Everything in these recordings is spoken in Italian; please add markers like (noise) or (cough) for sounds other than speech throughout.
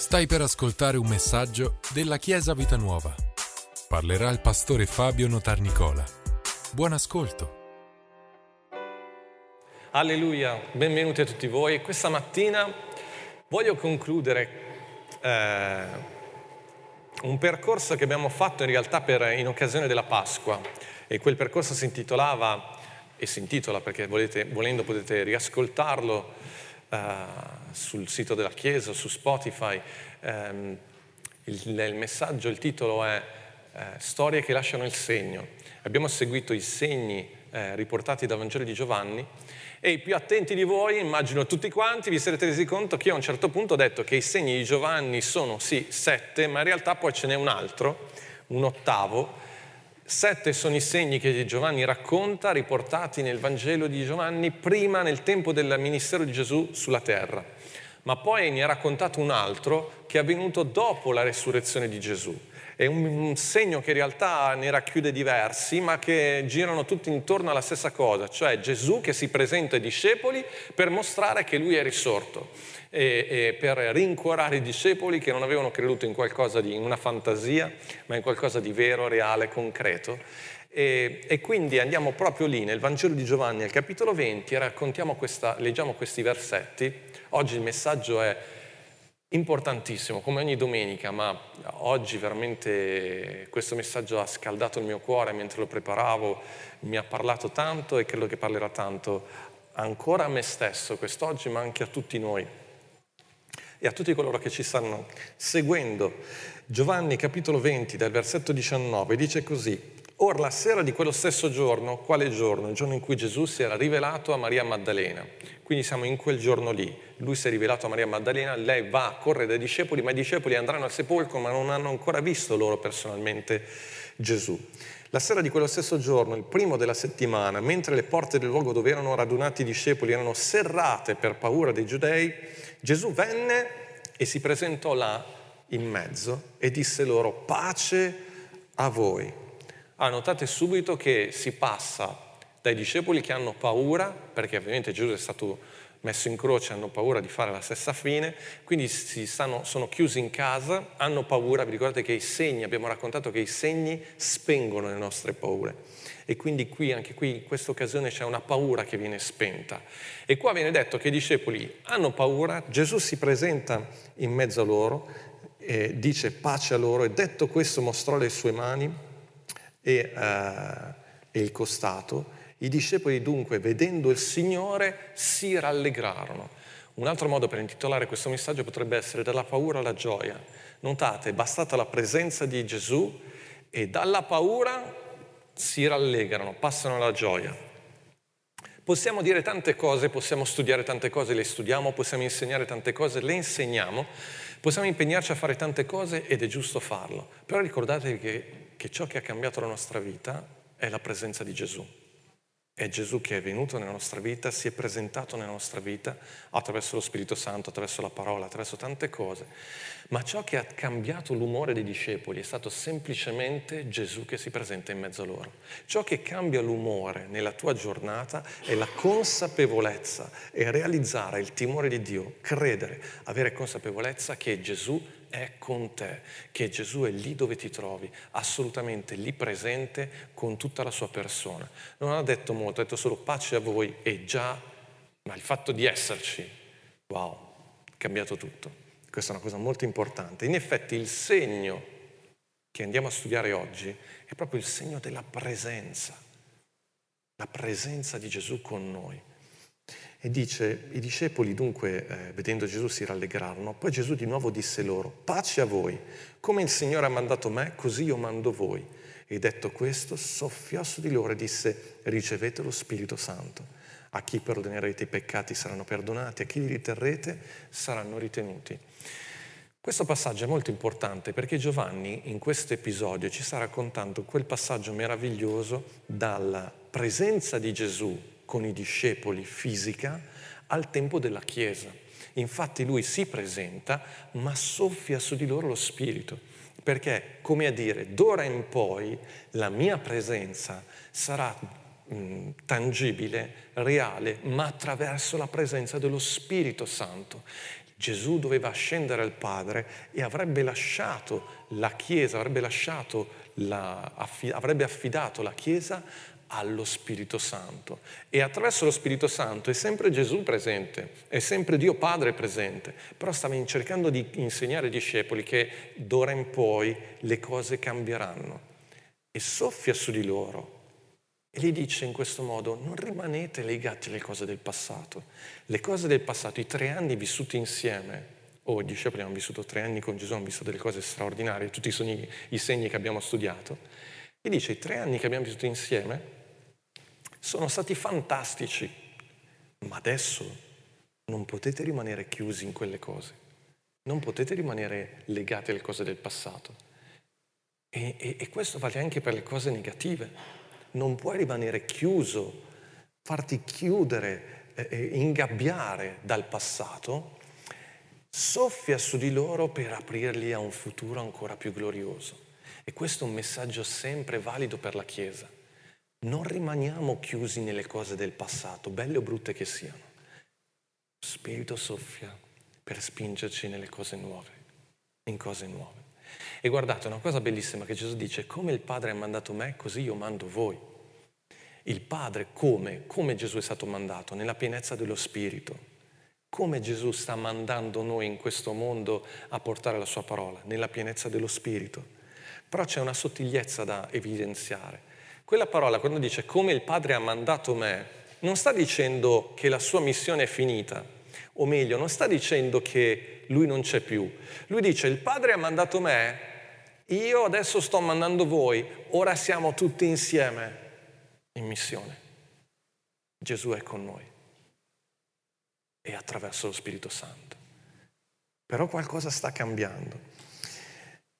Stai per ascoltare un messaggio della Chiesa Vita Nuova. Parlerà il pastore Fabio Notarnicola. Buon ascolto. Alleluia, benvenuti a tutti voi. Questa mattina voglio concludere eh, un percorso che abbiamo fatto in realtà per, in occasione della Pasqua e quel percorso si intitolava e si intitola perché volete, volendo potete riascoltarlo uh, sul sito della Chiesa, su Spotify. Um, il, il, messaggio, il titolo è uh, Storie che lasciano il segno. Abbiamo seguito i segni uh, riportati dal Vangelo di Giovanni e i più attenti di voi, immagino tutti quanti, vi sarete resi conto che io a un certo punto ho detto che i segni di Giovanni sono sì sette, ma in realtà poi ce n'è un altro, un ottavo, Sette sono i segni che Giovanni racconta, riportati nel Vangelo di Giovanni, prima nel tempo del ministero di Gesù sulla terra. Ma poi ne ha raccontato un altro che è avvenuto dopo la resurrezione di Gesù. È un segno che in realtà ne racchiude diversi, ma che girano tutti intorno alla stessa cosa, cioè Gesù che si presenta ai discepoli per mostrare che lui è risorto e, e per rincuorare i discepoli che non avevano creduto in qualcosa di in una fantasia, ma in qualcosa di vero, reale, concreto. E, e, quindi andiamo proprio lì nel Vangelo di Giovanni, al capitolo 20, e questa, leggiamo questi versetti. Oggi il messaggio è importantissimo, come ogni domenica, ma oggi veramente questo messaggio ha scaldato il mio cuore mentre lo preparavo, mi ha parlato tanto e credo che parlerà tanto ancora a me stesso quest'oggi, ma anche a tutti noi e a tutti coloro che ci stanno seguendo. Giovanni capitolo 20 dal versetto 19 dice così, Or la sera di quello stesso giorno, quale giorno? Il giorno in cui Gesù si era rivelato a Maria Maddalena. Quindi siamo in quel giorno lì. Lui si è rivelato a Maria Maddalena, lei va a correre dai discepoli, ma i discepoli andranno al sepolcro, ma non hanno ancora visto loro personalmente Gesù. La sera di quello stesso giorno, il primo della settimana, mentre le porte del luogo dove erano radunati i discepoli erano serrate per paura dei giudei, Gesù venne e si presentò là in mezzo e disse loro pace a voi. Ah, notate subito che si passa dai discepoli che hanno paura, perché ovviamente Gesù è stato messo in croce, hanno paura di fare la stessa fine, quindi stanno, sono chiusi in casa, hanno paura, vi ricordate che i segni, abbiamo raccontato che i segni spengono le nostre paure e quindi qui, anche qui, in questa occasione c'è una paura che viene spenta. E qua viene detto che i discepoli hanno paura, Gesù si presenta in mezzo a loro, e dice pace a loro e detto questo mostrò le sue mani e, uh, e il costato. I discepoli dunque, vedendo il Signore, si rallegrarono. Un altro modo per intitolare questo messaggio potrebbe essere dalla paura alla gioia. Notate, è bastata la presenza di Gesù e dalla paura si rallegrano, passano alla gioia. Possiamo dire tante cose, possiamo studiare tante cose, le studiamo, possiamo insegnare tante cose, le insegniamo, possiamo impegnarci a fare tante cose ed è giusto farlo. Però ricordatevi che, che ciò che ha cambiato la nostra vita è la presenza di Gesù. È Gesù che è venuto nella nostra vita, si è presentato nella nostra vita attraverso lo Spirito Santo, attraverso la parola, attraverso tante cose. Ma ciò che ha cambiato l'umore dei discepoli è stato semplicemente Gesù che si presenta in mezzo a loro. Ciò che cambia l'umore nella tua giornata è la consapevolezza e realizzare il timore di Dio, credere, avere consapevolezza che Gesù è con te, che Gesù è lì dove ti trovi, assolutamente lì presente con tutta la sua persona. Non ha detto molto, ha detto solo pace a voi e già, ma il fatto di esserci, wow, cambiato tutto. Questa è una cosa molto importante. In effetti il segno che andiamo a studiare oggi è proprio il segno della presenza, la presenza di Gesù con noi. E dice, i discepoli dunque, eh, vedendo Gesù, si rallegrarono. Poi Gesù di nuovo disse loro, pace a voi, come il Signore ha mandato me, così io mando voi. E detto questo, soffiò su di loro e disse, ricevete lo Spirito Santo. A chi perdonerete i peccati saranno perdonati, a chi li riterrete saranno ritenuti. Questo passaggio è molto importante perché Giovanni in questo episodio ci sta raccontando quel passaggio meraviglioso dalla presenza di Gesù con i discepoli fisica al tempo della Chiesa. Infatti lui si presenta, ma soffia su di loro lo Spirito, perché, come a dire, d'ora in poi la mia presenza sarà mh, tangibile, reale, ma attraverso la presenza dello Spirito Santo. Gesù doveva scendere al Padre e avrebbe lasciato la Chiesa, avrebbe, lasciato la, avrebbe affidato la Chiesa allo Spirito Santo. E attraverso lo Spirito Santo è sempre Gesù presente, è sempre Dio Padre presente, però stava cercando di insegnare ai discepoli che d'ora in poi le cose cambieranno. E soffia su di loro e gli dice in questo modo, non rimanete legati alle cose del passato. Le cose del passato, i tre anni vissuti insieme, o oh, i discepoli hanno vissuto tre anni con Gesù, hanno visto delle cose straordinarie, tutti i, sogni, i segni che abbiamo studiato. E dice, i tre anni che abbiamo vissuto insieme sono stati fantastici, ma adesso non potete rimanere chiusi in quelle cose, non potete rimanere legati alle cose del passato. E, e, e questo vale anche per le cose negative. Non puoi rimanere chiuso, farti chiudere, eh, ingabbiare dal passato. Soffia su di loro per aprirli a un futuro ancora più glorioso. E questo è un messaggio sempre valido per la Chiesa non rimaniamo chiusi nelle cose del passato, belle o brutte che siano. Lo Spirito soffia per spingerci nelle cose nuove, in cose nuove. E guardate, una cosa bellissima che Gesù dice, come il Padre ha mandato me, così io mando voi. Il Padre come? Come Gesù è stato mandato? Nella pienezza dello Spirito. Come Gesù sta mandando noi in questo mondo a portare la sua parola? Nella pienezza dello Spirito. Però c'è una sottigliezza da evidenziare. Quella parola, quando dice come il Padre ha mandato me, non sta dicendo che la sua missione è finita, o meglio, non sta dicendo che lui non c'è più. Lui dice il Padre ha mandato me, io adesso sto mandando voi, ora siamo tutti insieme in missione. Gesù è con noi e attraverso lo Spirito Santo. Però qualcosa sta cambiando.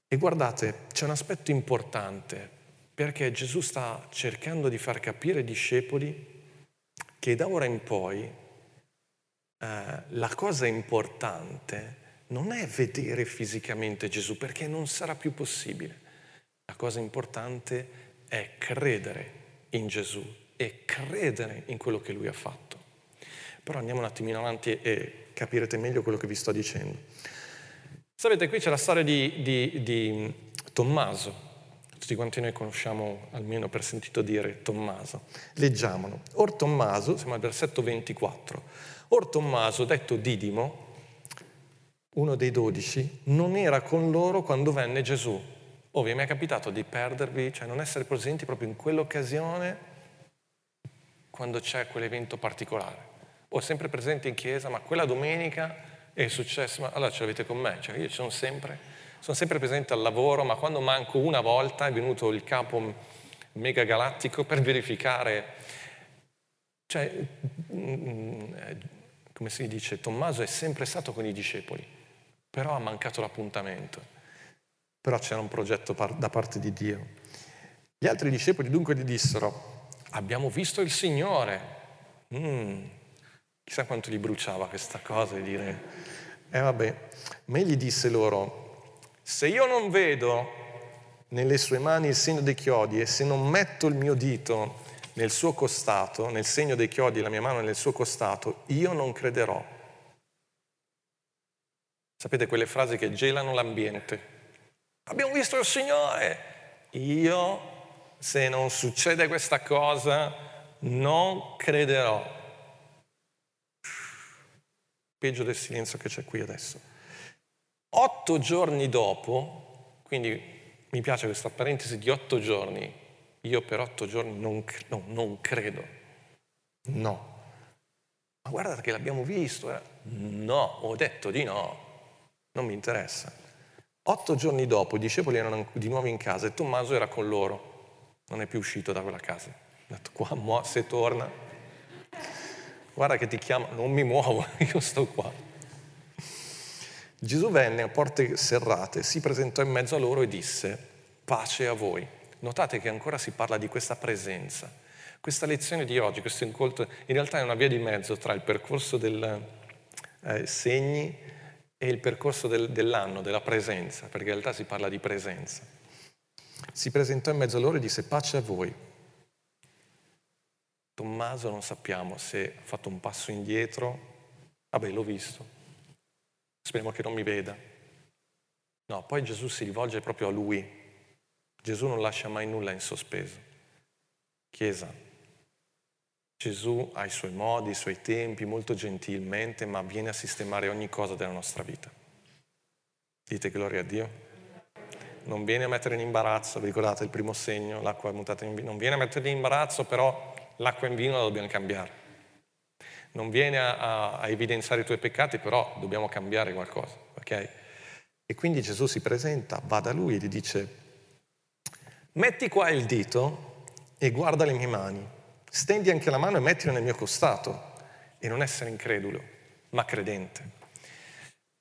E guardate, c'è un aspetto importante perché Gesù sta cercando di far capire ai discepoli che da ora in poi eh, la cosa importante non è vedere fisicamente Gesù, perché non sarà più possibile. La cosa importante è credere in Gesù e credere in quello che lui ha fatto. Però andiamo un attimino avanti e capirete meglio quello che vi sto dicendo. Sapete, qui c'è la storia di, di, di Tommaso, tutti quanti noi conosciamo, almeno per sentito dire, Tommaso. Leggiamolo. Or Tommaso, siamo al versetto 24, Or Tommaso, detto Didimo, uno dei dodici, non era con loro quando venne Gesù. Oh, vi è mai capitato di perdervi, cioè non essere presenti proprio in quell'occasione quando c'è quell'evento particolare? O sempre presenti in chiesa, ma quella domenica è successo, ma allora ce l'avete con me, cioè io ci sono sempre sono sempre presente al lavoro, ma quando manco una volta è venuto il capo mega galattico per verificare, cioè, mm, come si dice, Tommaso è sempre stato con i discepoli, però ha mancato l'appuntamento. Però c'era un progetto da parte di Dio. Gli altri discepoli dunque gli dissero, abbiamo visto il Signore. Mm, chissà quanto gli bruciava questa cosa di dire, eh vabbè, ma egli disse loro, se io non vedo nelle sue mani il segno dei chiodi e se non metto il mio dito nel suo costato, nel segno dei chiodi, la mia mano nel suo costato, io non crederò. Sapete quelle frasi che gelano l'ambiente? Abbiamo visto il Signore. Io, se non succede questa cosa, non crederò. Peggio del silenzio che c'è qui adesso. Otto giorni dopo, quindi mi piace questa parentesi di otto giorni, io per otto giorni non, no, non credo, no. Ma guarda che l'abbiamo visto, eh. no, ho detto di no, non mi interessa. Otto giorni dopo i discepoli erano di nuovo in casa e Tommaso era con loro, non è più uscito da quella casa. Ha detto qua, se torna, guarda che ti chiama, non mi muovo, (laughs) io sto qua. Gesù venne a porte serrate, si presentò in mezzo a loro e disse, pace a voi. Notate che ancora si parla di questa presenza. Questa lezione di oggi, questo incontro, in realtà è una via di mezzo tra il percorso dei eh, segni e il percorso del, dell'anno, della presenza, perché in realtà si parla di presenza. Si presentò in mezzo a loro e disse, pace a voi. Tommaso non sappiamo se ha fatto un passo indietro, vabbè l'ho visto, speriamo che non mi veda. No, poi Gesù si rivolge proprio a lui. Gesù non lascia mai nulla in sospeso. Chiesa, Gesù ha i suoi modi, i suoi tempi, molto gentilmente, ma viene a sistemare ogni cosa della nostra vita. Dite gloria a Dio. Non viene a mettere in imbarazzo, vi ricordate il primo segno, l'acqua è mutata in vino, non viene a mettere in imbarazzo, però l'acqua in vino la dobbiamo cambiare. Non viene a, a evidenziare i tuoi peccati, però dobbiamo cambiare qualcosa, ok? E quindi Gesù si presenta, va da lui e gli dice, metti qua il dito e guarda le mie mani, stendi anche la mano e mettila nel mio costato e non essere incredulo, ma credente.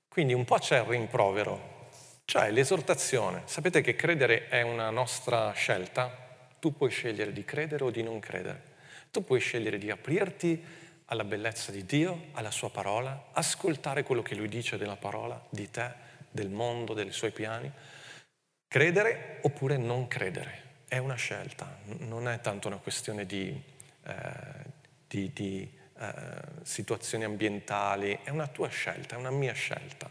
Quindi un po' c'è il rimprovero, cioè l'esortazione. Sapete che credere è una nostra scelta? Tu puoi scegliere di credere o di non credere. Tu puoi scegliere di aprirti alla bellezza di Dio, alla sua parola, ascoltare quello che lui dice della parola, di te, del mondo, dei suoi piani. Credere oppure non credere. È una scelta, non è tanto una questione di, eh, di, di eh, situazioni ambientali, è una tua scelta, è una mia scelta.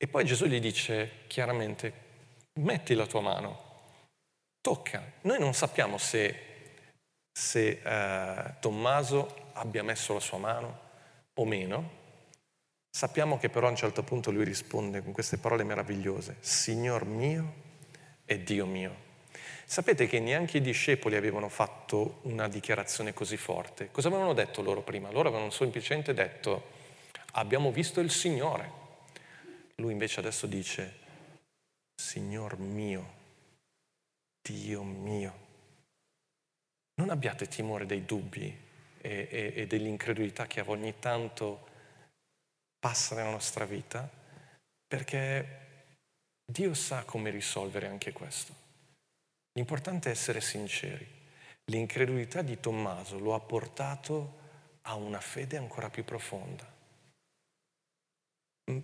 E poi Gesù gli dice chiaramente, metti la tua mano, tocca. Noi non sappiamo se, se eh, Tommaso abbia messo la sua mano o meno. Sappiamo che però a un certo punto lui risponde con queste parole meravigliose, Signor mio e Dio mio. Sapete che neanche i discepoli avevano fatto una dichiarazione così forte. Cosa avevano detto loro prima? Loro avevano semplicemente detto, abbiamo visto il Signore. Lui invece adesso dice, Signor mio, Dio mio. Non abbiate timore dei dubbi e, e, e dell'incredulità che ogni tanto passa nella nostra vita, perché Dio sa come risolvere anche questo. L'importante è essere sinceri. L'incredulità di Tommaso lo ha portato a una fede ancora più profonda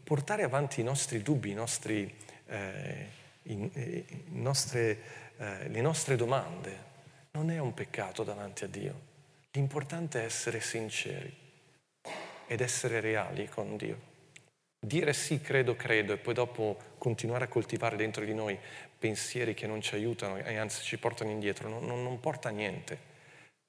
portare avanti i nostri dubbi, i nostri, eh, i, i nostre, eh, le nostre domande non è un peccato davanti a Dio. L'importante è essere sinceri ed essere reali con Dio. Dire sì, credo, credo e poi dopo continuare a coltivare dentro di noi pensieri che non ci aiutano e anzi ci portano indietro, non, non, non porta a niente.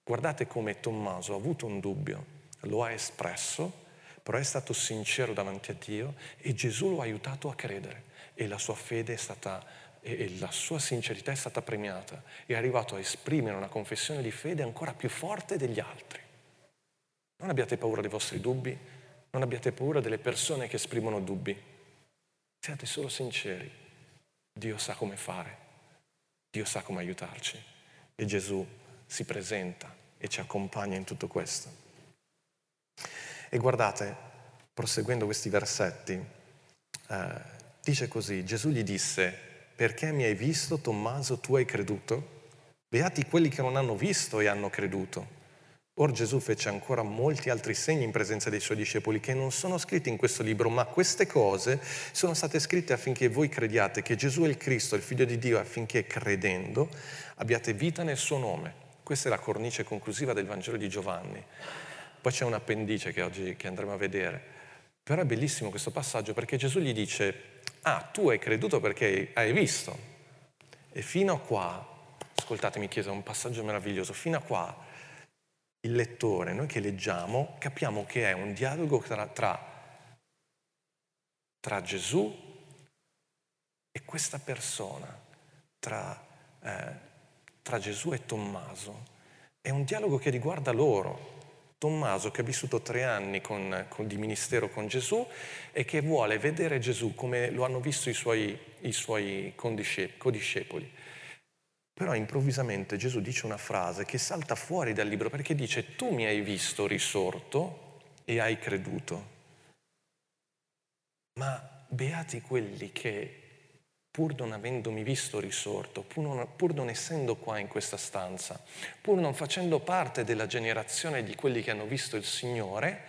Guardate come Tommaso ha avuto un dubbio, lo ha espresso però è stato sincero davanti a Dio e Gesù lo ha aiutato a credere e la sua fede è stata, e la sua sincerità è stata premiata. È arrivato a esprimere una confessione di fede ancora più forte degli altri. Non abbiate paura dei vostri dubbi, non abbiate paura delle persone che esprimono dubbi. Siate solo sinceri. Dio sa come fare, Dio sa come aiutarci e Gesù si presenta e ci accompagna in tutto questo. E guardate, proseguendo questi versetti, eh, dice così, Gesù gli disse, perché mi hai visto, Tommaso, tu hai creduto? Beati quelli che non hanno visto e hanno creduto. Or Gesù fece ancora molti altri segni in presenza dei suoi discepoli che non sono scritti in questo libro, ma queste cose sono state scritte affinché voi crediate che Gesù è il Cristo, il Figlio di Dio, affinché credendo abbiate vita nel suo nome. Questa è la cornice conclusiva del Vangelo di Giovanni. Poi c'è un appendice che oggi che andremo a vedere. Però è bellissimo questo passaggio perché Gesù gli dice, ah, tu hai creduto perché hai visto. E fino a qua, ascoltatemi Chiesa, un passaggio meraviglioso, fino a qua il lettore, noi che leggiamo, capiamo che è un dialogo tra, tra, tra Gesù e questa persona, tra, eh, tra Gesù e Tommaso. È un dialogo che riguarda loro, Tommaso che ha vissuto tre anni con, con, di ministero con Gesù e che vuole vedere Gesù come lo hanno visto i suoi, i suoi codiscepoli. Però improvvisamente Gesù dice una frase che salta fuori dal libro perché dice tu mi hai visto risorto e hai creduto. Ma beati quelli che pur non avendomi visto risorto, pur non, pur non, essendo qua in questa stanza, pur non facendo parte della generazione di quelli che hanno visto il Signore,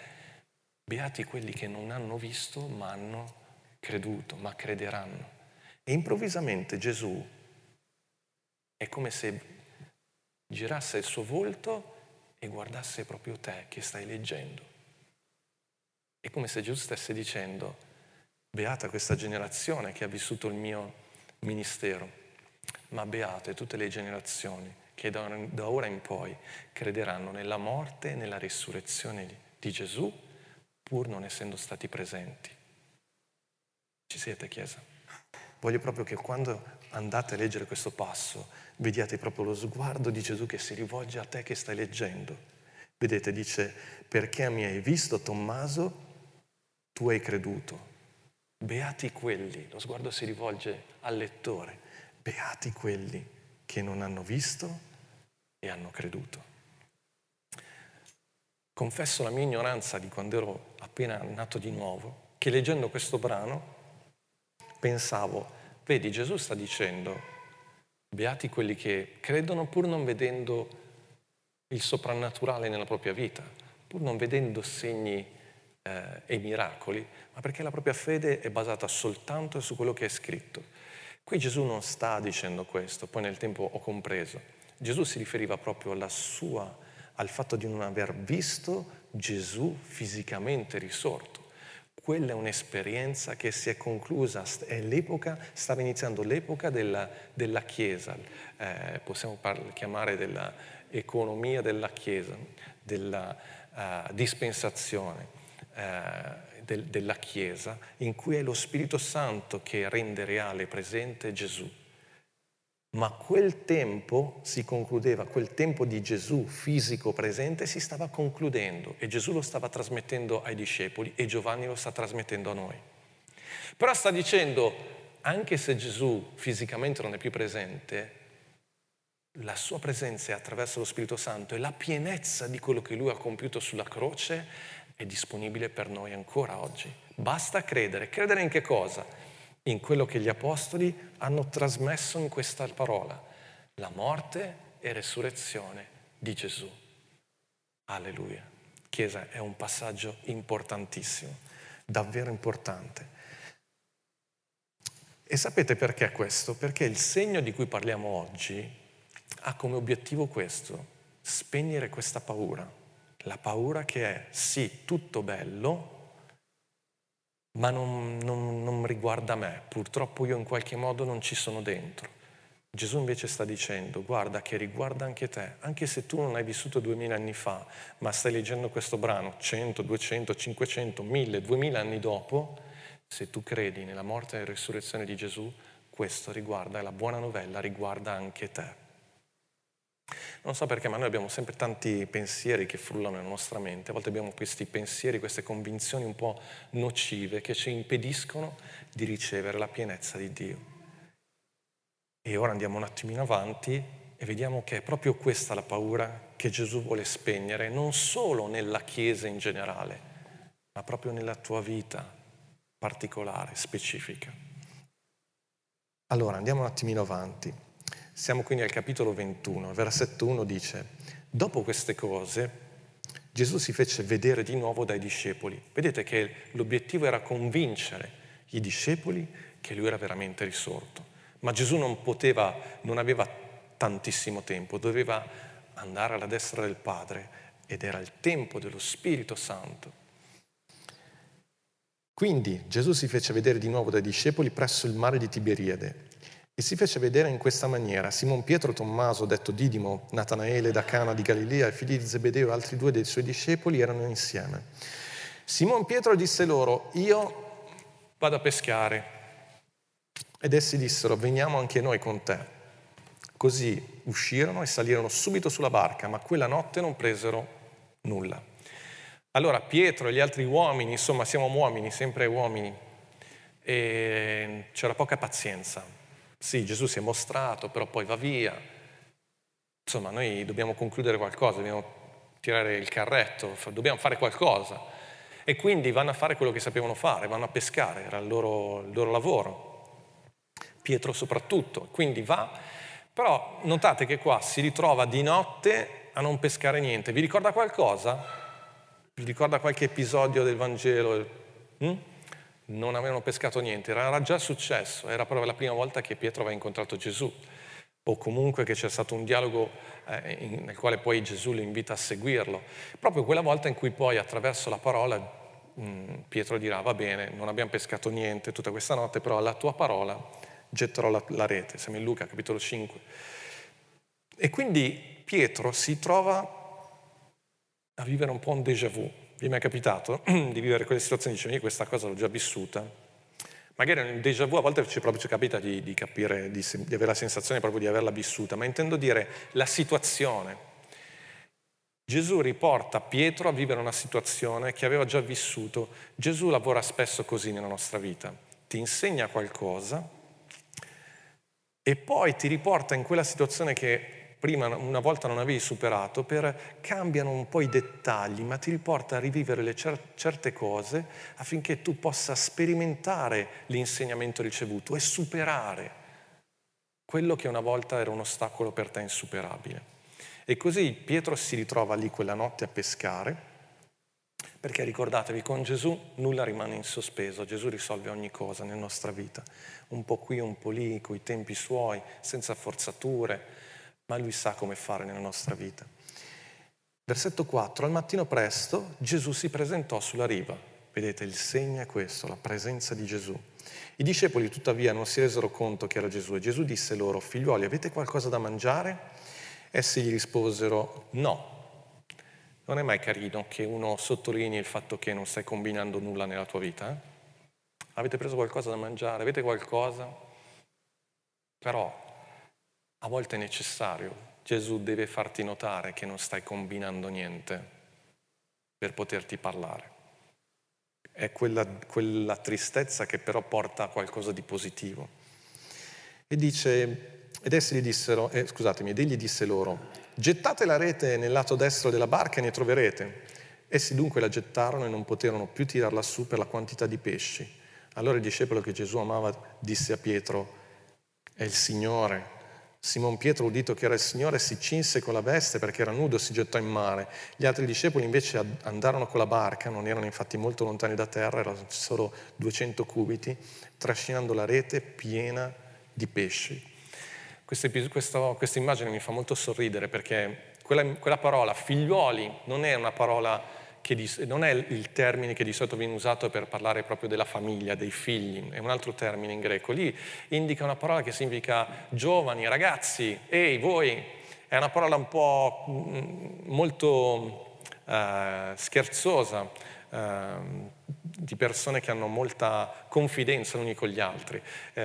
beati quelli che non hanno visto ma hanno creduto, ma crederanno. E improvvisamente Gesù è come se girasse il suo volto e guardasse proprio te che stai leggendo. È come se Gesù stesse dicendo, beata questa generazione che ha vissuto il mio ministero, ma beate tutte le generazioni che da ora in poi crederanno nella morte e nella risurrezione di Gesù, pur non essendo stati presenti. Ci siete, Chiesa? Voglio proprio che quando andate a leggere questo passo, vediate proprio lo sguardo di Gesù che si rivolge a te che stai leggendo. Vedete, dice, perché mi hai visto, Tommaso, tu hai creduto. Beati quelli, lo sguardo si rivolge al lettore, beati quelli che non hanno visto e hanno creduto. Confesso la mia ignoranza di quando ero appena nato di nuovo, che leggendo questo brano pensavo, vedi Gesù sta dicendo, beati quelli che credono pur non vedendo il soprannaturale nella propria vita, pur non vedendo segni eh, e miracoli, ma perché la propria fede è basata soltanto su quello che è scritto. Qui Gesù non sta dicendo questo, poi nel tempo ho compreso. Gesù si riferiva proprio sua, al fatto di non aver visto Gesù fisicamente risorto. Quella è un'esperienza che si è conclusa, è stava iniziando l'epoca della, della Chiesa, eh, possiamo par- chiamare dell'economia della Chiesa, della uh, dispensazione uh, del, della Chiesa, in cui è lo Spirito Santo che rende reale e presente Gesù. Ma quel tempo si concludeva, quel tempo di Gesù fisico presente si stava concludendo e Gesù lo stava trasmettendo ai discepoli e Giovanni lo sta trasmettendo a noi. Però sta dicendo, anche se Gesù fisicamente non è più presente, la sua presenza attraverso lo Spirito Santo e la pienezza di quello che lui ha compiuto sulla croce è disponibile per noi ancora oggi. Basta credere. Credere in che cosa? in quello che gli apostoli hanno trasmesso in questa parola, la morte e resurrezione di Gesù. Alleluia. Chiesa, è un passaggio importantissimo, davvero importante. E sapete perché questo? Perché il segno di cui parliamo oggi ha come obiettivo questo, spegnere questa paura, la paura che è sì tutto bello, ma non, non, non riguarda me, purtroppo io in qualche modo non ci sono dentro. Gesù invece sta dicendo, guarda che riguarda anche te, anche se tu non hai vissuto duemila anni fa, ma stai leggendo questo brano 100, 200, 500, 1000, 2000 anni dopo, se tu credi nella morte e risurrezione di Gesù, questo riguarda, la buona novella riguarda anche te. Non so perché, ma noi abbiamo sempre tanti pensieri che frullano nella nostra mente. A volte abbiamo questi pensieri, queste convinzioni un po' nocive che ci impediscono di ricevere la pienezza di Dio. E ora andiamo un attimino avanti e vediamo che è proprio questa la paura che Gesù vuole spegnere, non solo nella Chiesa in generale, ma proprio nella tua vita particolare, specifica. Allora, andiamo un attimino avanti. Siamo quindi al capitolo 21, versetto 1 dice, dopo queste cose Gesù si fece vedere di nuovo dai discepoli. Vedete che l'obiettivo era convincere i discepoli che lui era veramente risorto. Ma Gesù non poteva, non aveva tantissimo tempo, doveva andare alla destra del Padre ed era il tempo dello Spirito Santo. Quindi Gesù si fece vedere di nuovo dai discepoli presso il mare di Tiberiade e si fece vedere in questa maniera. Simon Pietro, Tommaso, detto Didimo, Natanaele da Cana di Galilea, figli di Zebedeo e altri due dei suoi discepoli erano insieme. Simon Pietro disse loro, io vado a pescare. Ed essi dissero, veniamo anche noi con te. Così uscirono e salirono subito sulla barca, ma quella notte non presero nulla. Allora Pietro e gli altri uomini, insomma siamo uomini, sempre uomini, e c'era poca pazienza sì, Gesù si è mostrato, però poi va via. Insomma, noi dobbiamo concludere qualcosa, dobbiamo tirare il carretto, dobbiamo fare qualcosa. E quindi vanno a fare quello che sapevano fare, vanno a pescare, era il loro, il loro lavoro. Pietro soprattutto, quindi va, però notate che qua si ritrova di notte a non pescare niente. Vi ricorda qualcosa? Vi ricorda qualche episodio del Vangelo? Mm? Non avevano pescato niente, era già successo, era proprio la prima volta che Pietro aveva incontrato Gesù, o comunque che c'è stato un dialogo eh, nel quale poi Gesù lo invita a seguirlo. Proprio quella volta in cui poi attraverso la parola mm, Pietro dirà, va bene, non abbiamo pescato niente tutta questa notte, però alla tua parola getterò la, la rete. Siamo in Luca, capitolo 5. E quindi Pietro si trova a vivere un po' un déjà vu. Vi è mai capitato (clears throat) di vivere quelle situazioni dice, io questa cosa l'ho già vissuta? Magari un déjà vu a volte ci, proprio ci capita di, di capire, di, di avere la sensazione proprio di averla vissuta, ma intendo dire la situazione. Gesù riporta Pietro a vivere una situazione che aveva già vissuto. Gesù lavora spesso così nella nostra vita. Ti insegna qualcosa e poi ti riporta in quella situazione che prima una volta non avevi superato, per cambiano un po' i dettagli, ma ti riporta a rivivere le cer- certe cose affinché tu possa sperimentare l'insegnamento ricevuto e superare quello che una volta era un ostacolo per te insuperabile. E così Pietro si ritrova lì quella notte a pescare, perché ricordatevi, con Gesù nulla rimane in sospeso, Gesù risolve ogni cosa nella nostra vita, un po' qui, un po' lì, coi tempi suoi, senza forzature, ma lui sa come fare nella nostra vita. Versetto 4, al mattino presto Gesù si presentò sulla riva. Vedete, il segno è questo, la presenza di Gesù. I discepoli tuttavia non si resero conto che era Gesù e Gesù disse loro, figliuoli, avete qualcosa da mangiare? Essi gli risposero, no. Non è mai carino che uno sottolinei il fatto che non stai combinando nulla nella tua vita? Eh? Avete preso qualcosa da mangiare? Avete qualcosa? Però a volte è necessario. Gesù deve farti notare che non stai combinando niente per poterti parlare. È quella, quella tristezza che però porta a qualcosa di positivo. E dice, ed essi gli dissero, eh, scusatemi, ed egli disse loro, gettate la rete nel lato destro della barca e ne troverete. Essi dunque la gettarono e non poterono più tirarla su per la quantità di pesci. Allora il discepolo che Gesù amava disse a Pietro, è il Signore. Simon Pietro, udito che era il Signore, si cinse con la veste perché era nudo e si gettò in mare. Gli altri discepoli invece andarono con la barca, non erano infatti molto lontani da terra, erano solo 200 cubiti, trascinando la rete piena di pesci. Questa, questa, questa immagine mi fa molto sorridere perché quella, quella parola, figliuoli, non è una parola di, non è il termine che di solito viene usato per parlare proprio della famiglia, dei figli, è un altro termine in greco. Lì indica una parola che significa giovani, ragazzi, ehi, voi. È una parola un po' mm, molto eh, scherzosa, eh, di persone che hanno molta confidenza l'uni con gli altri. Eh,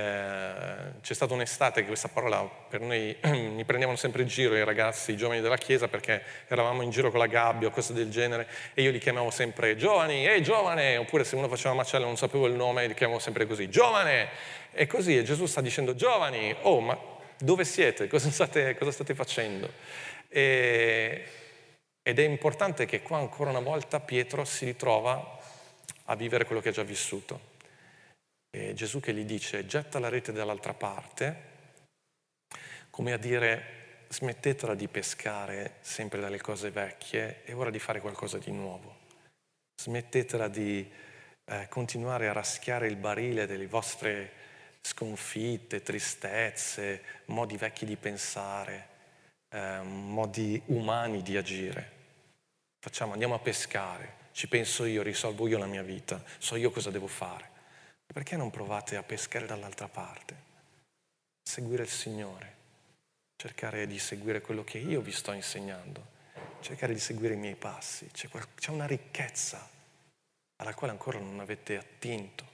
c'è stata un'estate che questa parola per noi (clears throat) mi prendevano sempre in giro i ragazzi, i giovani della chiesa, perché eravamo in giro con la gabbia o cose del genere e io li chiamavo sempre giovani, ehi giovane, oppure se uno faceva macello non sapevo il nome, li chiamavo sempre così, giovane! E così e Gesù sta dicendo giovani, oh ma dove siete? Cosa state, cosa state facendo? E, ed è importante che qua ancora una volta Pietro si ritrova a vivere quello che ha già vissuto. E Gesù che gli dice getta la rete dall'altra parte, come a dire smettetela di pescare sempre dalle cose vecchie, è ora di fare qualcosa di nuovo. Smettetela di eh, continuare a raschiare il barile delle vostre sconfitte, tristezze, modi vecchi di pensare, eh, modi umani di agire. Facciamo, andiamo a pescare, ci penso io, risolvo io la mia vita, so io cosa devo fare. Perché non provate a pescare dall'altra parte? Seguire il Signore, cercare di seguire quello che io vi sto insegnando, cercare di seguire i miei passi. C'è, c'è una ricchezza alla quale ancora non avete attinto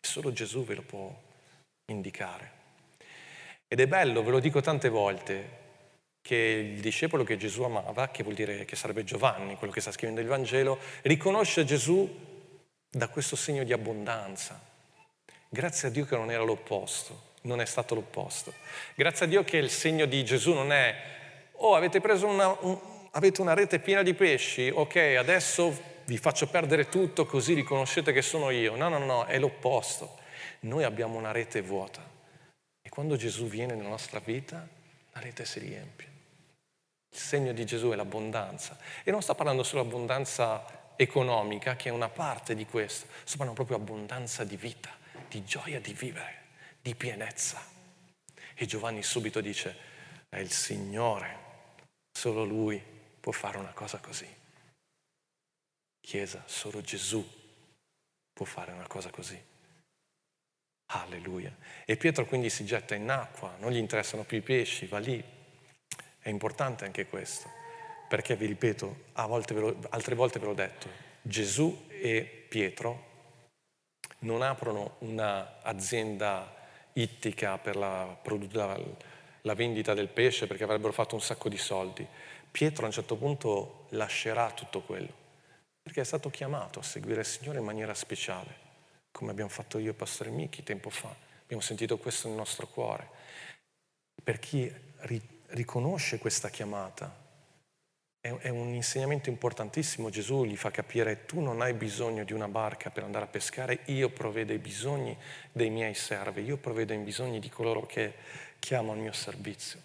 solo Gesù ve lo può indicare. Ed è bello, ve lo dico tante volte, che il discepolo che Gesù amava, che vuol dire che sarebbe Giovanni, quello che sta scrivendo il Vangelo, riconosce Gesù da questo segno di abbondanza. Grazie a Dio che non era l'opposto, non è stato l'opposto. Grazie a Dio che il segno di Gesù non è, oh avete preso una, un, avete una rete piena di pesci, ok adesso vi faccio perdere tutto così riconoscete che sono io. No, no, no, è l'opposto. Noi abbiamo una rete vuota e quando Gesù viene nella nostra vita, la rete si riempie. Il segno di Gesù è l'abbondanza. E non sta parlando solo abbondanza economica, che è una parte di questo, sta parlando proprio abbondanza di vita, di gioia di vivere, di pienezza. E Giovanni subito dice, è il Signore, solo Lui può fare una cosa così. Chiesa, solo Gesù può fare una cosa così. Alleluia. E Pietro quindi si getta in acqua, non gli interessano più i pesci, va lì. È importante anche questo, perché vi ripeto, volte lo, altre volte ve l'ho detto, Gesù e Pietro non aprono un'azienda ittica per la, la, la vendita del pesce perché avrebbero fatto un sacco di soldi. Pietro a un certo punto lascerà tutto quello, perché è stato chiamato a seguire il Signore in maniera speciale come abbiamo fatto io e Pastore Michi tempo fa. Abbiamo sentito questo nel nostro cuore. Per chi ri- riconosce questa chiamata, è, un insegnamento importantissimo. Gesù gli fa capire, tu non hai bisogno di una barca per andare a pescare, io provvedo i bisogni dei miei servi, io provvedo i bisogni di coloro che chiamo al mio servizio.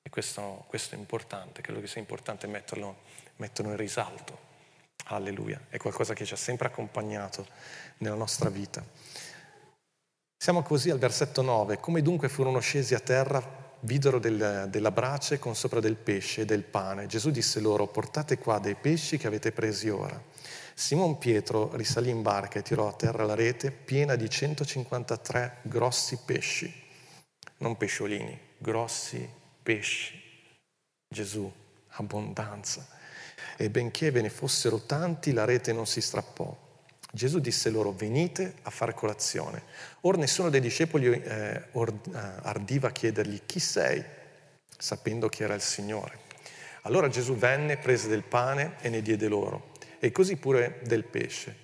E questo, questo è importante, credo che sia importante metterlo, metterlo in risalto. Alleluia, è qualcosa che ci ha sempre accompagnato nella nostra vita. Siamo così al versetto 9. Come dunque furono scesi a terra, videro del, della brace con sopra del pesce e del pane. Gesù disse loro, portate qua dei pesci che avete presi ora. Simon Pietro risalì in barca e tirò a terra la rete piena di 153 grossi pesci, non pesciolini, grossi pesci. Gesù, abbondanza. E benché ve ne fossero tanti, la rete non si strappò. Gesù disse loro, venite a fare colazione. Or nessuno dei discepoli eh, or, eh, ardiva chiedergli, chi sei? sapendo che era il Signore. Allora Gesù venne, prese del pane e ne diede loro, e così pure del pesce.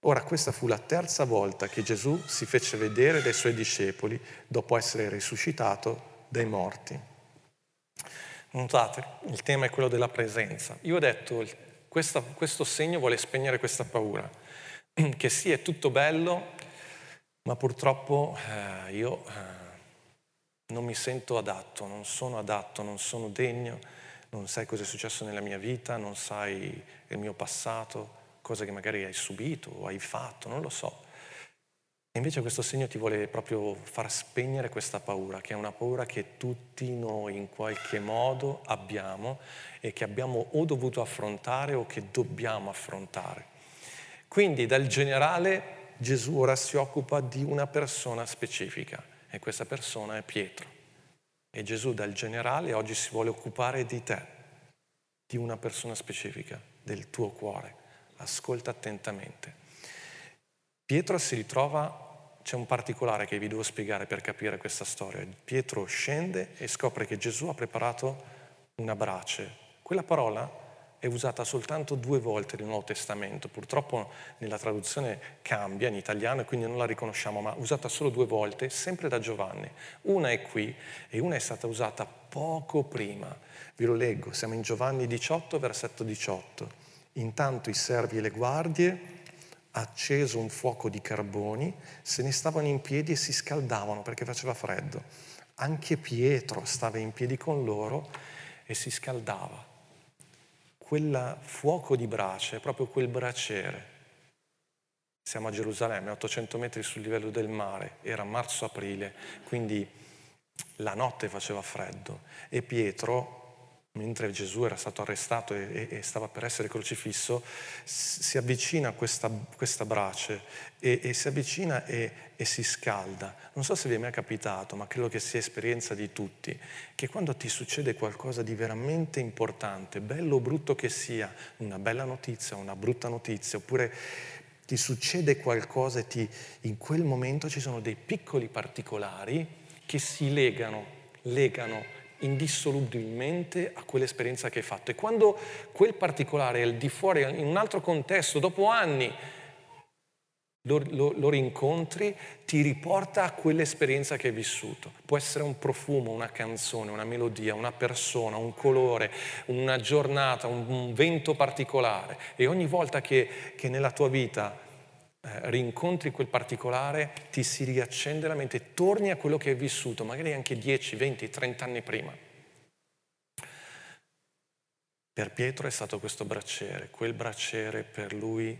Ora questa fu la terza volta che Gesù si fece vedere dai suoi discepoli dopo essere risuscitato dai morti. Notate, il tema è quello della presenza. Io ho detto, questa, questo segno vuole spegnere questa paura, (clears throat) che sì, è tutto bello, ma purtroppo eh, io eh, non mi sento adatto, non sono adatto, non sono degno, non sai cosa è successo nella mia vita, non sai il mio passato, cose che magari hai subito o hai fatto, non lo so. Invece questo segno ti vuole proprio far spegnere questa paura, che è una paura che tutti noi in qualche modo abbiamo e che abbiamo o dovuto affrontare o che dobbiamo affrontare. Quindi dal generale Gesù ora si occupa di una persona specifica e questa persona è Pietro. E Gesù dal generale oggi si vuole occupare di te, di una persona specifica, del tuo cuore. Ascolta attentamente. Pietro si ritrova c'è un particolare che vi devo spiegare per capire questa storia. Pietro scende e scopre che Gesù ha preparato una brace. Quella parola è usata soltanto due volte nel Nuovo Testamento, purtroppo nella traduzione cambia in italiano e quindi non la riconosciamo, ma usata solo due volte, sempre da Giovanni. Una è qui e una è stata usata poco prima. Vi lo leggo, siamo in Giovanni 18, versetto 18. Intanto i servi e le guardie acceso un fuoco di carboni, se ne stavano in piedi e si scaldavano perché faceva freddo. Anche Pietro stava in piedi con loro e si scaldava. Quel fuoco di brace, proprio quel braciere. Siamo a Gerusalemme, 800 metri sul livello del mare, era marzo-aprile, quindi la notte faceva freddo e Pietro mentre Gesù era stato arrestato e, e stava per essere crocifisso, si avvicina a questa, questa brace e, e, si avvicina e, e si scalda. Non so se vi è mai capitato, ma credo che sia esperienza di tutti, che quando ti succede qualcosa di veramente importante, bello o brutto che sia, una bella notizia, una brutta notizia, oppure ti succede qualcosa e ti, in quel momento ci sono dei piccoli particolari che si legano, legano indissolubilmente a quell'esperienza che hai fatto. E quando quel particolare è al di fuori, in un altro contesto, dopo anni, lo, lo, lo, rincontri, ti riporta a quell'esperienza che hai vissuto. Può essere un profumo, una canzone, una melodia, una persona, un colore, una giornata, un, un vento particolare. E ogni volta che, che nella tua vita eh, rincontri quel particolare, ti si riaccende la mente, torni a quello che hai vissuto, magari anche 10, 20, 30 anni prima. Per Pietro è stato questo bracciere, quel bracciere per lui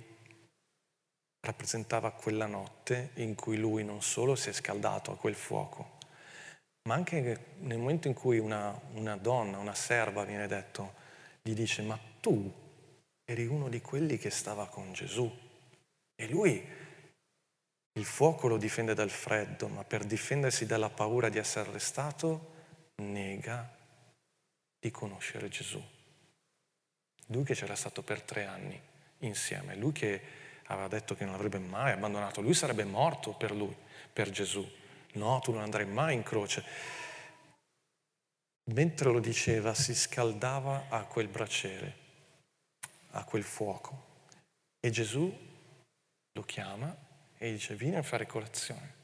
rappresentava quella notte in cui lui non solo si è scaldato a quel fuoco, ma anche nel momento in cui una, una donna, una serva, viene detto, gli dice, ma tu eri uno di quelli che stava con Gesù. E lui il fuoco lo difende dal freddo, ma per difendersi dalla paura di essere arrestato, nega di conoscere Gesù. Lui che c'era stato per tre anni insieme, lui che aveva detto che non l'avrebbe mai abbandonato, lui sarebbe morto per lui, per Gesù. No, tu non andrai mai in croce. Mentre lo diceva, si scaldava a quel braciere, a quel fuoco. E Gesù lo chiama e dice vieni a fare colazione.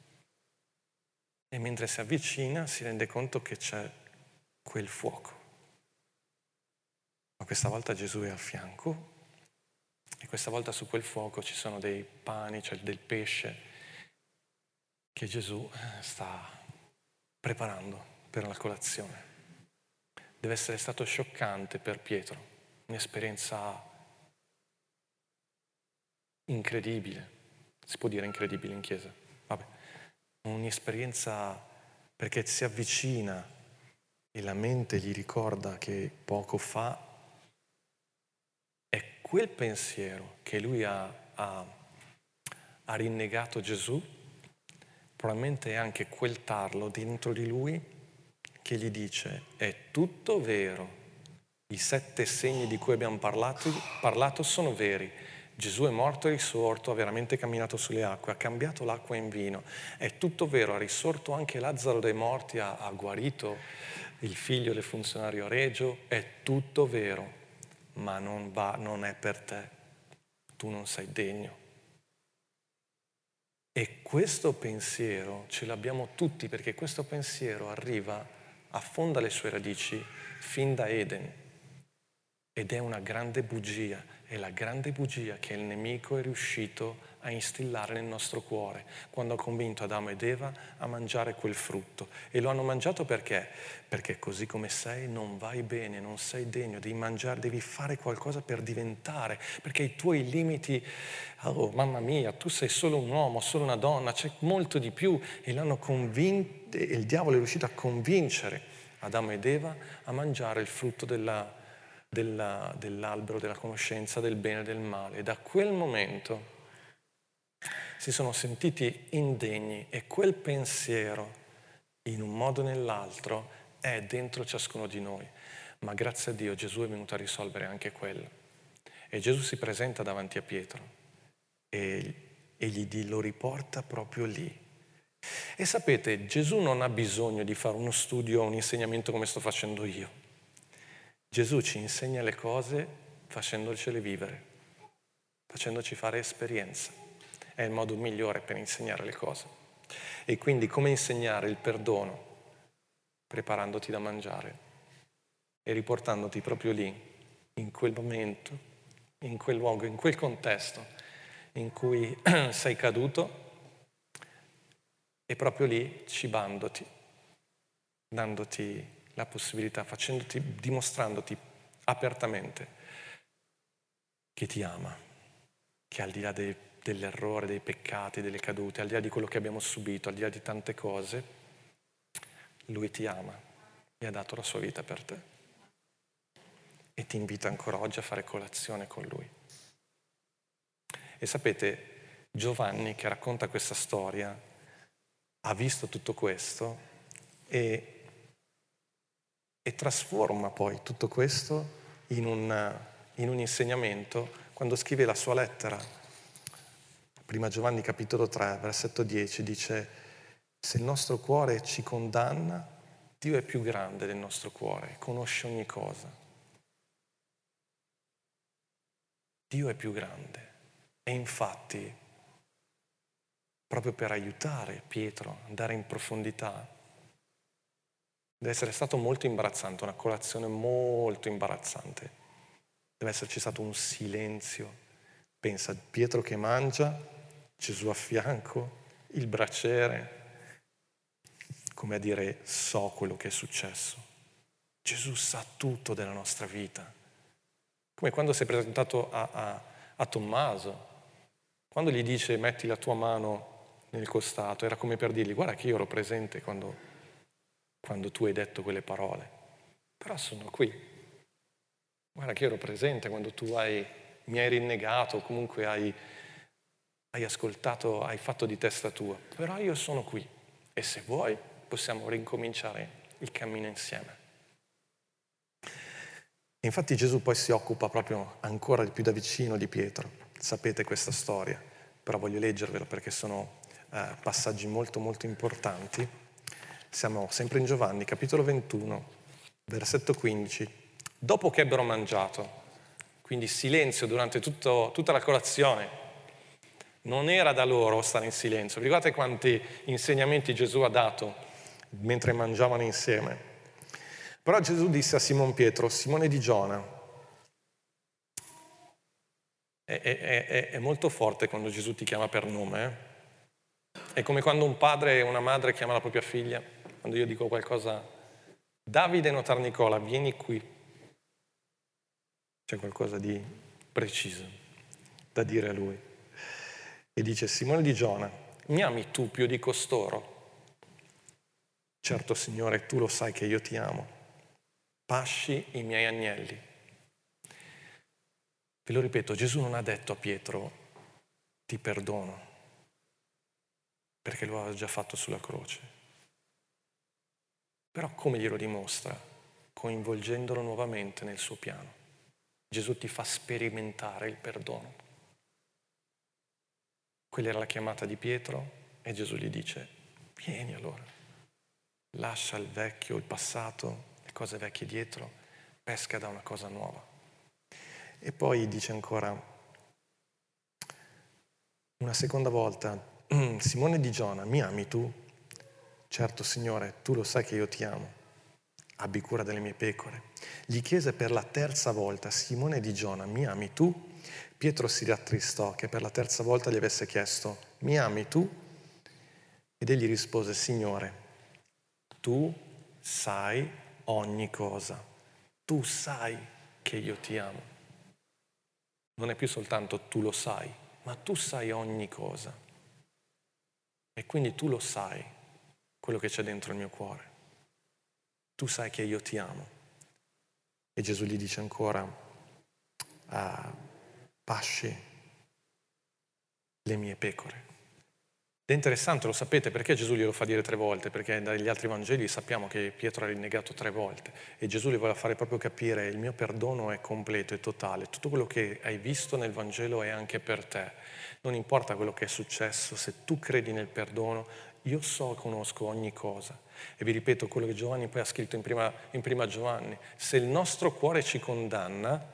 E mentre si avvicina si rende conto che c'è quel fuoco. Ma questa volta Gesù è a fianco e questa volta su quel fuoco ci sono dei pani, c'è del pesce che Gesù eh, sta preparando per la colazione. Deve essere stato scioccante per Pietro, un'esperienza incredibile. Si può dire incredibile in chiesa, vabbè, un'esperienza perché si avvicina e la mente gli ricorda che poco fa è quel pensiero che lui ha, ha, ha rinnegato Gesù, probabilmente è anche quel tarlo dentro di lui che gli dice è tutto vero, i sette segni di cui abbiamo parlato, parlato sono veri, Gesù è morto e risorto, ha veramente camminato sulle acque, ha cambiato l'acqua in vino. È tutto vero, ha risorto anche Lazzaro dai morti, ha, ha guarito il figlio del funzionario regio, è tutto vero, ma non, va, non è per te. Tu non sei degno. E questo pensiero ce l'abbiamo tutti perché questo pensiero arriva, affonda le sue radici fin da Eden ed è una grande bugia, è la grande bugia che il nemico è riuscito a instillare nel nostro cuore quando ha convinto Adamo ed Eva a mangiare quel frutto. E lo hanno mangiato perché? Perché così come sei non vai bene, non sei degno, devi mangiare, devi fare qualcosa per diventare, perché i tuoi limiti, oh mamma mia, tu sei solo un uomo, solo una donna, c'è molto di più e l'hanno convinto, il diavolo è riuscito a convincere Adamo ed Eva a mangiare il frutto della della, dell'albero della conoscenza del bene e del male. Da quel momento si sono sentiti indegni e quel pensiero, in un modo o nell'altro, è dentro ciascuno di noi. Ma grazie a Dio Gesù è venuto a risolvere anche quello. E Gesù si presenta davanti a Pietro e, e gli lo riporta proprio lì. E sapete, Gesù non ha bisogno di fare uno studio o un insegnamento come sto facendo io. Gesù ci insegna le cose facendocele vivere, facendoci fare esperienza. È il modo migliore per insegnare le cose. E quindi come insegnare il perdono? Preparandoti da mangiare e riportandoti proprio lì, in quel momento, in quel luogo, in quel contesto in cui (clears throat) sei caduto e proprio lì cibandoti, dandoti la possibilità, dimostrandoti apertamente che ti ama, che al di là dei, dell'errore, dei peccati, delle cadute, al di là di quello che abbiamo subito, al di là di tante cose, lui ti ama e ha dato la sua vita per te. E ti invita ancora oggi a fare colazione con lui. E sapete, Giovanni che racconta questa storia ha visto tutto questo e e trasforma poi tutto questo in un, in un insegnamento quando scrive la sua lettera. Prima Giovanni capitolo 3, versetto 10 dice, se il nostro cuore ci condanna, Dio è più grande del nostro cuore, conosce ogni cosa. Dio è più grande. E infatti, proprio per aiutare Pietro ad andare in profondità, Deve essere stato molto imbarazzante, una colazione molto imbarazzante. Deve esserci stato un silenzio. Pensa, Pietro che mangia, Gesù a fianco, il braciere, come a dire so quello che è successo. Gesù sa tutto della nostra vita. Come quando si è presentato a, a, a Tommaso, quando gli dice metti la tua mano nel costato, era come per dirgli guarda che io ero presente quando quando tu hai detto quelle parole, però sono qui. Guarda che ero presente quando tu hai, mi hai rinnegato, comunque hai, hai ascoltato, hai fatto di testa tua, però io sono qui e se vuoi possiamo ricominciare il cammino insieme. Infatti Gesù poi si occupa proprio ancora di più da vicino di Pietro. Sapete questa storia, però voglio leggervelo perché sono eh, passaggi molto molto importanti. Siamo sempre in Giovanni, capitolo 21, versetto 15. Dopo che ebbero mangiato, quindi silenzio durante tutto, tutta la colazione, non era da loro stare in silenzio. Vi ricordate quanti insegnamenti Gesù ha dato mentre mangiavano insieme? Però Gesù disse a Simon Pietro, Simone di Giona, è, è, è, è, molto forte quando Gesù ti chiama per nome. Eh? È come quando un padre e una madre chiamano la propria figlia, quando io dico qualcosa, Davide Notar Nicola, vieni qui. C'è qualcosa di preciso da dire a lui. E dice, Simone di Giona, mi ami tu più di costoro? Certo, Signore, tu lo sai che io ti amo pasci i miei agnelli. Ve lo ripeto, Gesù non ha detto a Pietro ti perdono, perché lo aveva già fatto sulla croce. Però come glielo dimostra? Coinvolgendolo nuovamente nel suo piano. Gesù ti fa sperimentare il perdono. Quella era la chiamata di Pietro e Gesù gli dice, vieni allora, lascia il vecchio, il passato, cose vecchie dietro, pesca da una cosa nuova. E poi dice ancora, una seconda volta, (clears throat) Simone di Giona, mi ami tu? Certo Signore, tu lo sai che io ti amo, abbi cura delle mie pecore. Gli chiese per la terza volta, Simone di Giona, mi ami tu? Pietro si rattristò che per la terza volta gli avesse chiesto, mi ami tu? Ed egli rispose, Signore, tu sai ogni cosa. Tu sai che io ti amo. Non è più soltanto tu lo sai, ma tu sai ogni cosa. E quindi tu lo sai, quello che c'è dentro il mio cuore. Tu sai che io ti amo. E Gesù gli dice ancora, ah, pasci le mie pecore. Ed è interessante, lo sapete, perché Gesù glielo fa dire tre volte? Perché dagli altri Vangeli sappiamo che Pietro ha rinnegato tre volte e Gesù gli vuole fare proprio capire il mio perdono è completo e totale. Tutto quello che hai visto nel Vangelo è anche per te. Non importa quello che è successo, se tu credi nel perdono, io so, conosco ogni cosa. E vi ripeto quello che Giovanni poi ha scritto in prima, in prima Giovanni. Se il nostro cuore ci condanna,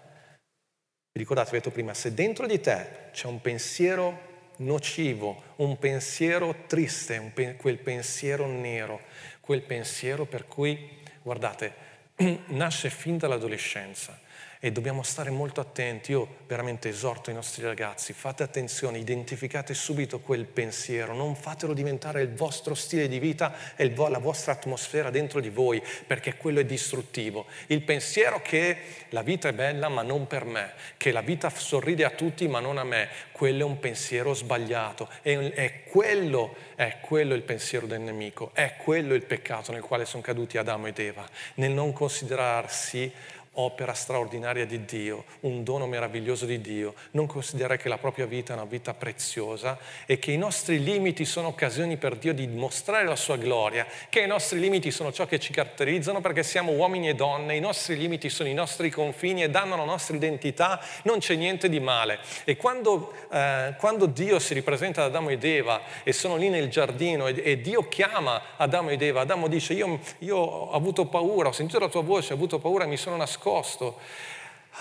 vi ricordate, vi ho detto prima, se dentro di te c'è un pensiero nocivo, un pensiero triste, un pe- quel pensiero nero, quel pensiero per cui, guardate, (clears throat) nasce fin dall'adolescenza e dobbiamo stare molto attenti. Io veramente esorto i nostri ragazzi, fate attenzione, identificate subito quel pensiero, non fatelo diventare il vostro stile di vita e la vostra atmosfera dentro di voi, perché quello è distruttivo. Il pensiero che la vita è bella ma non per me, che la vita sorride a tutti ma non a me, quello è un pensiero sbagliato, è, è, quello, è quello il pensiero del nemico, è quello il peccato nel quale sono caduti Adamo ed Eva, nel non considerarsi opera straordinaria di Dio, un dono meraviglioso di Dio, non considerare che la propria vita è una vita preziosa e che i nostri limiti sono occasioni per Dio di mostrare la sua gloria, che i nostri limiti sono ciò che ci caratterizzano perché siamo uomini e donne, i nostri limiti sono i nostri confini e danno la nostra identità, non c'è niente di male. E quando, eh, quando Dio si ripresenta ad Adamo ed Eva e sono lì nel giardino e, e Dio chiama Adamo ed Eva, Adamo dice io, io ho avuto paura, ho sentito la tua voce, ho avuto paura, mi sono nascosto nascosto.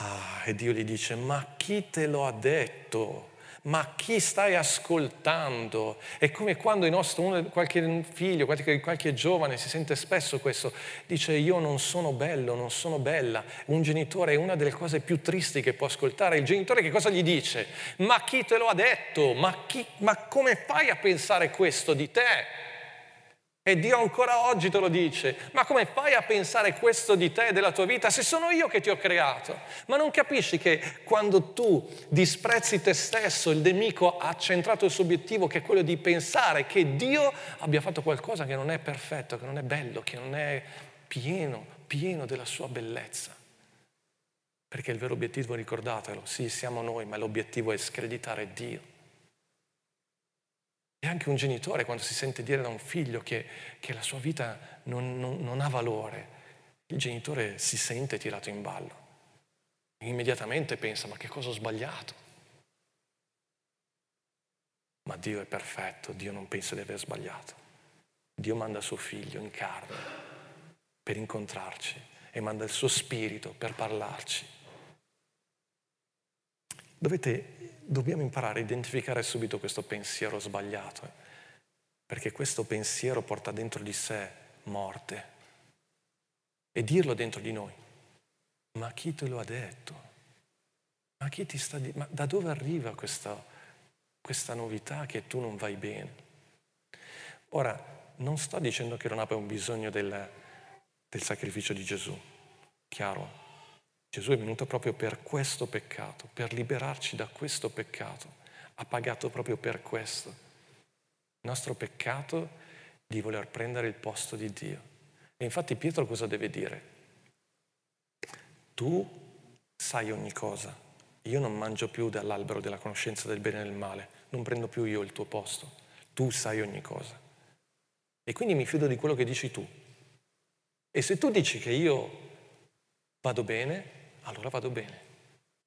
Ah, e Dio gli dice, ma chi te lo ha detto? Ma chi stai ascoltando? È come quando il nostro, uno, qualche figlio, qualche, qualche giovane si sente spesso questo, dice io non sono bello, non sono bella. Un genitore è una delle cose più tristi che può ascoltare. Il genitore che cosa gli dice? Ma chi te lo ha detto? Ma, chi, ma come fai a pensare questo di te? E Dio ancora oggi te lo dice, ma come fai a pensare questo di te e della tua vita se sono io che ti ho creato? Ma non capisci che quando tu disprezzi te stesso, il nemico ha centrato il suo obiettivo che è quello di pensare che Dio abbia fatto qualcosa che non è perfetto, che non è bello, che non è pieno, pieno della sua bellezza. Perché il vero obiettivo, ricordatelo, sì, siamo noi, ma l'obiettivo è screditare Dio. E anche un genitore quando si sente dire da un figlio che, che la sua vita non, non, non ha valore, il genitore si sente tirato in ballo. Immediatamente pensa, ma che cosa ho sbagliato? Ma Dio è perfetto, Dio non pensa di aver sbagliato. Dio manda suo figlio in carne per incontrarci e manda il suo spirito per parlarci. Dovete, dobbiamo imparare a identificare subito questo pensiero sbagliato, eh? perché questo pensiero porta dentro di sé morte e dirlo dentro di noi. Ma chi te lo ha detto? Ma chi ti sta di- Ma da dove arriva questa questa novità che tu non vai bene. Ora, non sto dicendo che non abbiamo bisogno del, del sacrificio di Gesù, chiaro. Gesù è venuto proprio per questo peccato, per liberarci da questo peccato. Ha pagato proprio per questo. Il nostro peccato di voler prendere il posto di Dio. E infatti Pietro cosa deve dire? Tu sai ogni cosa, io non mangio più dall'albero della conoscenza del bene e del male, non prendo più io il tuo posto, tu sai ogni cosa. E quindi mi fido di quello che dici tu. E se tu dici che io vado bene, allora vado bene.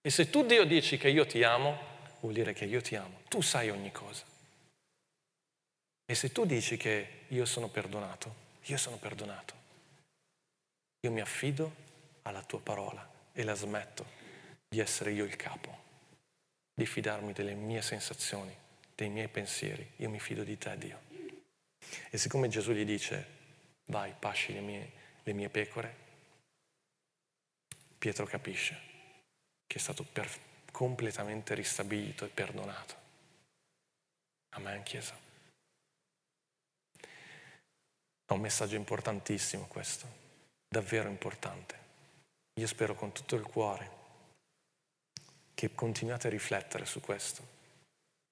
E se tu Dio dici che io ti amo, vuol dire che io ti amo. Tu sai ogni cosa. E se tu dici che io sono perdonato, io sono perdonato. Io mi affido alla tua parola e la smetto di essere io il capo, di fidarmi delle mie sensazioni, dei miei pensieri. Io mi fido di te, Dio. E siccome Gesù gli dice, vai, pasci le mie, le mie pecore, Pietro capisce che è stato per, completamente ristabilito e perdonato. Amen, Chiesa. È un messaggio importantissimo questo, davvero importante. Io spero con tutto il cuore che continuate a riflettere su questo,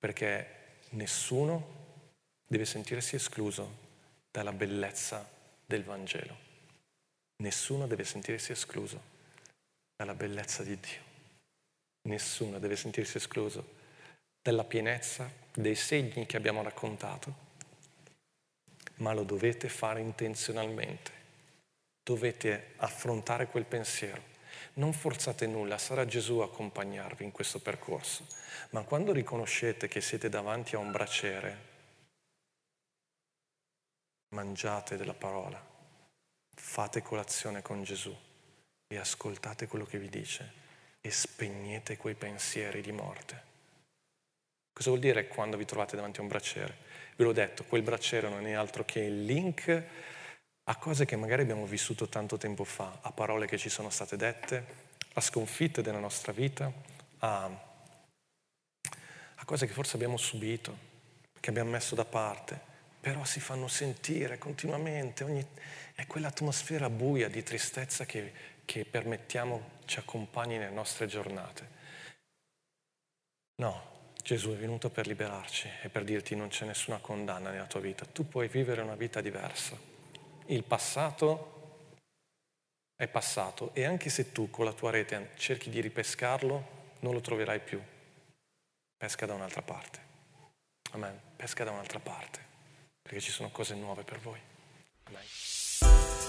perché nessuno deve sentirsi escluso dalla bellezza del Vangelo. Nessuno deve sentirsi escluso dalla bellezza di Dio. Nessuno deve sentirsi escluso dalla pienezza dei segni che abbiamo raccontato, ma lo dovete fare intenzionalmente. Dovete affrontare quel pensiero non forzate nulla, sarà Gesù a accompagnarvi in questo percorso. Ma quando riconoscete che siete davanti a un braciere, mangiate della parola, fate colazione con Gesù e ascoltate quello che vi dice e spegnete quei pensieri di morte. Cosa vuol dire quando vi trovate davanti a un braciere? Ve l'ho detto, quel braciere non è altro che il link a cose che magari abbiamo vissuto tanto tempo fa, a parole che ci sono state dette, a sconfitte della nostra vita, a, a cose che forse abbiamo subito, che abbiamo messo da parte, però si fanno sentire continuamente, ogni, è quell'atmosfera buia di tristezza che, che permettiamo ci accompagni nelle nostre giornate. No, Gesù è venuto per liberarci e per dirti non c'è nessuna condanna nella tua vita, tu puoi vivere una vita diversa il passato è passato e anche se tu con la tua rete cerchi di ripescarlo, non lo troverai più. Pesca da un'altra parte. Amen. Pesca da un'altra parte, perché ci sono cose nuove per voi. Amen.